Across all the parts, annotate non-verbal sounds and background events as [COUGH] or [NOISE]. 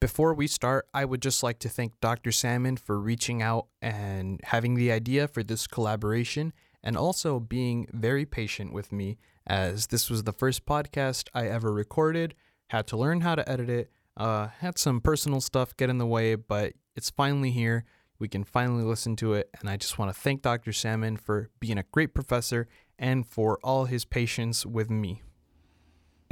Before we start, I would just like to thank Dr. Salmon for reaching out and having the idea for this collaboration and also being very patient with me as this was the first podcast I ever recorded, had to learn how to edit it, uh, had some personal stuff get in the way, but it's finally here. We can finally listen to it, and I just want to thank Dr. Salmon for being a great professor and for all his patience with me.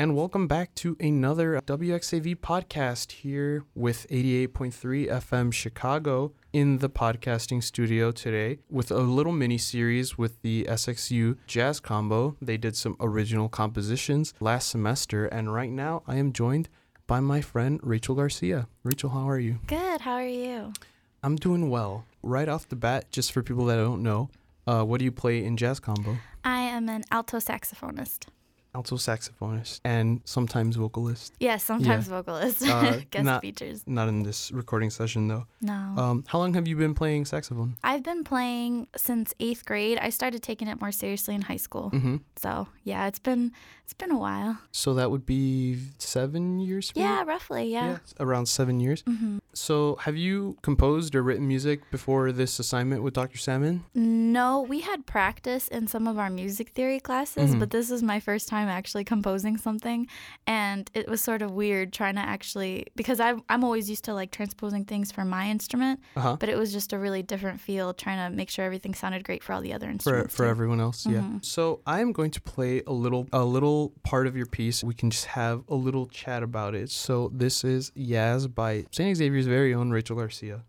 And welcome back to another WXAV podcast here with 88.3 FM Chicago in the podcasting studio today with a little mini series with the SXU Jazz Combo. They did some original compositions last semester, and right now I am joined by my friend Rachel Garcia. Rachel, how are you? Good. How are you? I'm doing well. Right off the bat, just for people that don't know, uh, what do you play in Jazz Combo? I am an alto saxophonist. Alto saxophonist and sometimes vocalist. Yes, sometimes vocalist. Uh, [LAUGHS] Guest not- features. Not in this recording session though. No. Um, how long have you been playing saxophone? I've been playing since eighth grade. I started taking it more seriously in high school. Mm-hmm. So yeah, it's been it's been a while. So that would be seven years. for you? Yeah, roughly. Yeah. around seven years. hmm So have you composed or written music before this assignment with Dr. Salmon? No, we had practice in some of our music theory classes, Mhm. but this is my first time actually composing something, and it was sort of weird trying to actually because I'm I'm always used to like transposing things for my instrument, Uh huh. but it was just a really different feel trying to make sure everything sounded great for all the other instruments. for too. everyone else, yeah. Mhm. So I am going to play a little a little part of your piece. We can just have a little chat about it. So this is Yaz by St. Xavier's very own Rachel Garcia.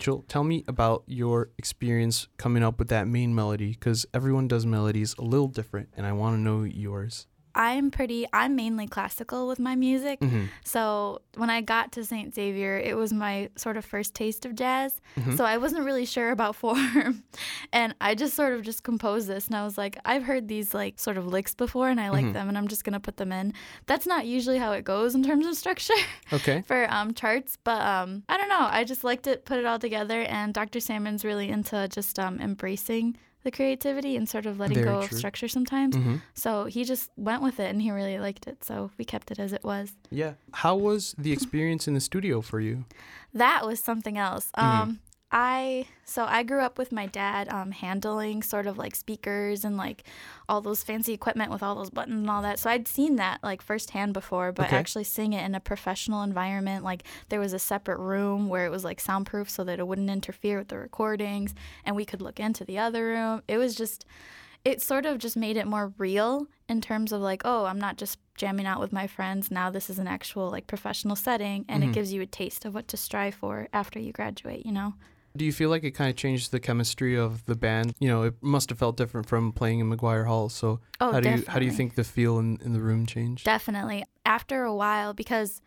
Rachel, tell me about your experience coming up with that main melody because everyone does melodies a little different, and I want to know yours. I'm pretty. I'm mainly classical with my music. Mm-hmm. So when I got to St. Xavier, it was my sort of first taste of jazz. Mhm. So I wasn't really sure about [LAUGHS] form, and I just sort of just composed this, and I was like, I've heard these like sort of licks before, and I like Mhm. them, and I'm just gonna put them in. That's not usually how it goes in terms of structure [LAUGHS] Okay. for um, charts, but um, I don't know. I just liked it, put it all together, and Dr. Salmon's really into just um, embracing the creativity and sort of letting Very go true. of structure sometimes. Mm-hmm. So he just went with it and he really liked it. So we kept it as it was. Yeah. How was the experience in the studio for you? That was something else. Mhm. Um, I so I grew up with my dad um, handling sort of like speakers and like all those fancy equipment with all those buttons and all that. So I'd seen that like firsthand before, but Okay. actually seeing it in a professional environment, like there was a separate room where it was like soundproof so that it wouldn't interfere with the recordings, and we could look into the other room. It was just it sort of just made it more real in terms of like, oh, I'm not just jamming out with my friends. Now this is an actual like professional setting and Mhm. it gives you a taste of what to strive for after you graduate, you know? Do you feel like it kind of changed the chemistry of the band? You know, it must have felt different from playing in McGuire Hall. So Oh, how do definitely. you how do you think the feel in, in the room changed? Definitely. After a while, because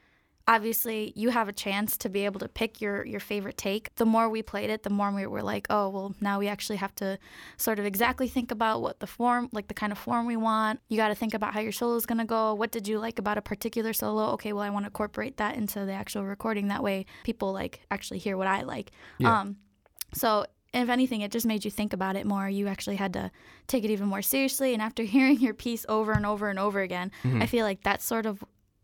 obviously you have a chance to be able to pick your your favorite take. The more we played it, the more we were like, oh well, now we actually have to sort of exactly think about what the form, like the kind of form we want. You got to think about how your solo is gonna go. What did you like about a particular solo? Okay, well I want to incorporate that into the actual recording. That way, people like actually hear what I like. Yeah. Um, so if anything, it just made you think about it more. You actually had to take it even more seriously. And after [LAUGHS] hearing your piece over and over and over again, Mhm. I feel like that's sort of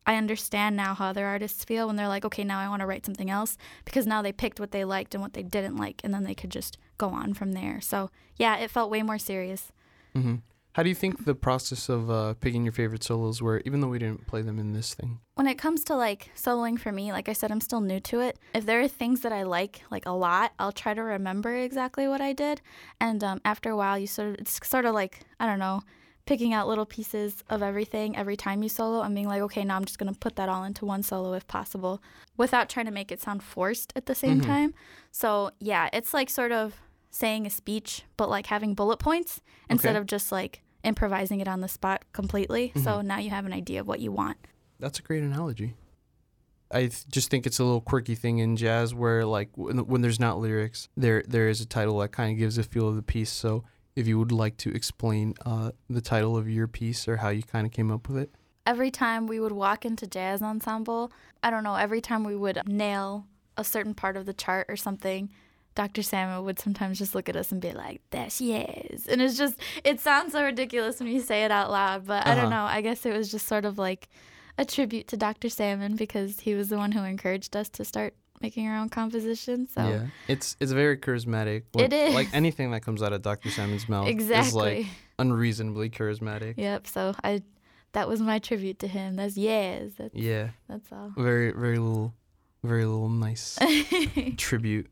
I understand now how other artists feel when they're like, okay, now I want to write something else because now they picked what they liked and what they didn't like, and then they could just go on from there. So yeah, it felt way more serious. hmm How do you think the process of uh, picking your favorite solos were, even though we didn't play them in this thing? When it comes to like soloing for me, like I said, I'm still new to it. If there are things that I like like a lot, I'll try to remember exactly what I did, and um, after a while, you sort of it's sort of like I don't know. Picking out little pieces of everything every time you solo and being like, okay, now I'm just gonna put that all into one solo if possible, without trying to make it sound forced at the same Mhm. time. So yeah, it's like sort of saying a speech, but like having bullet points instead Okay. of just like improvising it on the spot completely. So now you have an idea of what you want. That's a great analogy. I th- just think it's a little quirky thing in jazz where, like, when, when there's not lyrics, there there is a title that kind of gives a feel of the piece. So if you would like to explain uh, the title of your piece or how you kind of came up with it. Every time we would walk into jazz ensemble, I don't know, every time we would nail a certain part of the chart or something, Dr. Salmon would sometimes just look at us and be like, "There she is," and it's just it sounds so ridiculous when you say it out loud, but I don't Uh-huh. know. I guess it was just sort of like a tribute to Dr. Salmon because he was the one who encouraged us to start making our own compositions. So Yeah, it's it's very charismatic. It is. like anything that comes out of Dr. Salmon's mouth exactly. is like unreasonably charismatic. Yep. So I that was my tribute to him. That's yes. That's Yeah, that's all. very very little, very little nice [LAUGHS] tribute.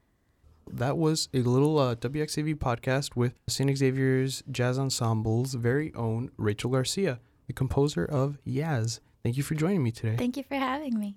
That was a little uh, WXAV podcast with St. Xavier's Jazz Ensemble's very own Rachel Garcia, the composer of Yaz. Thank you for joining me today. Thank you for having me.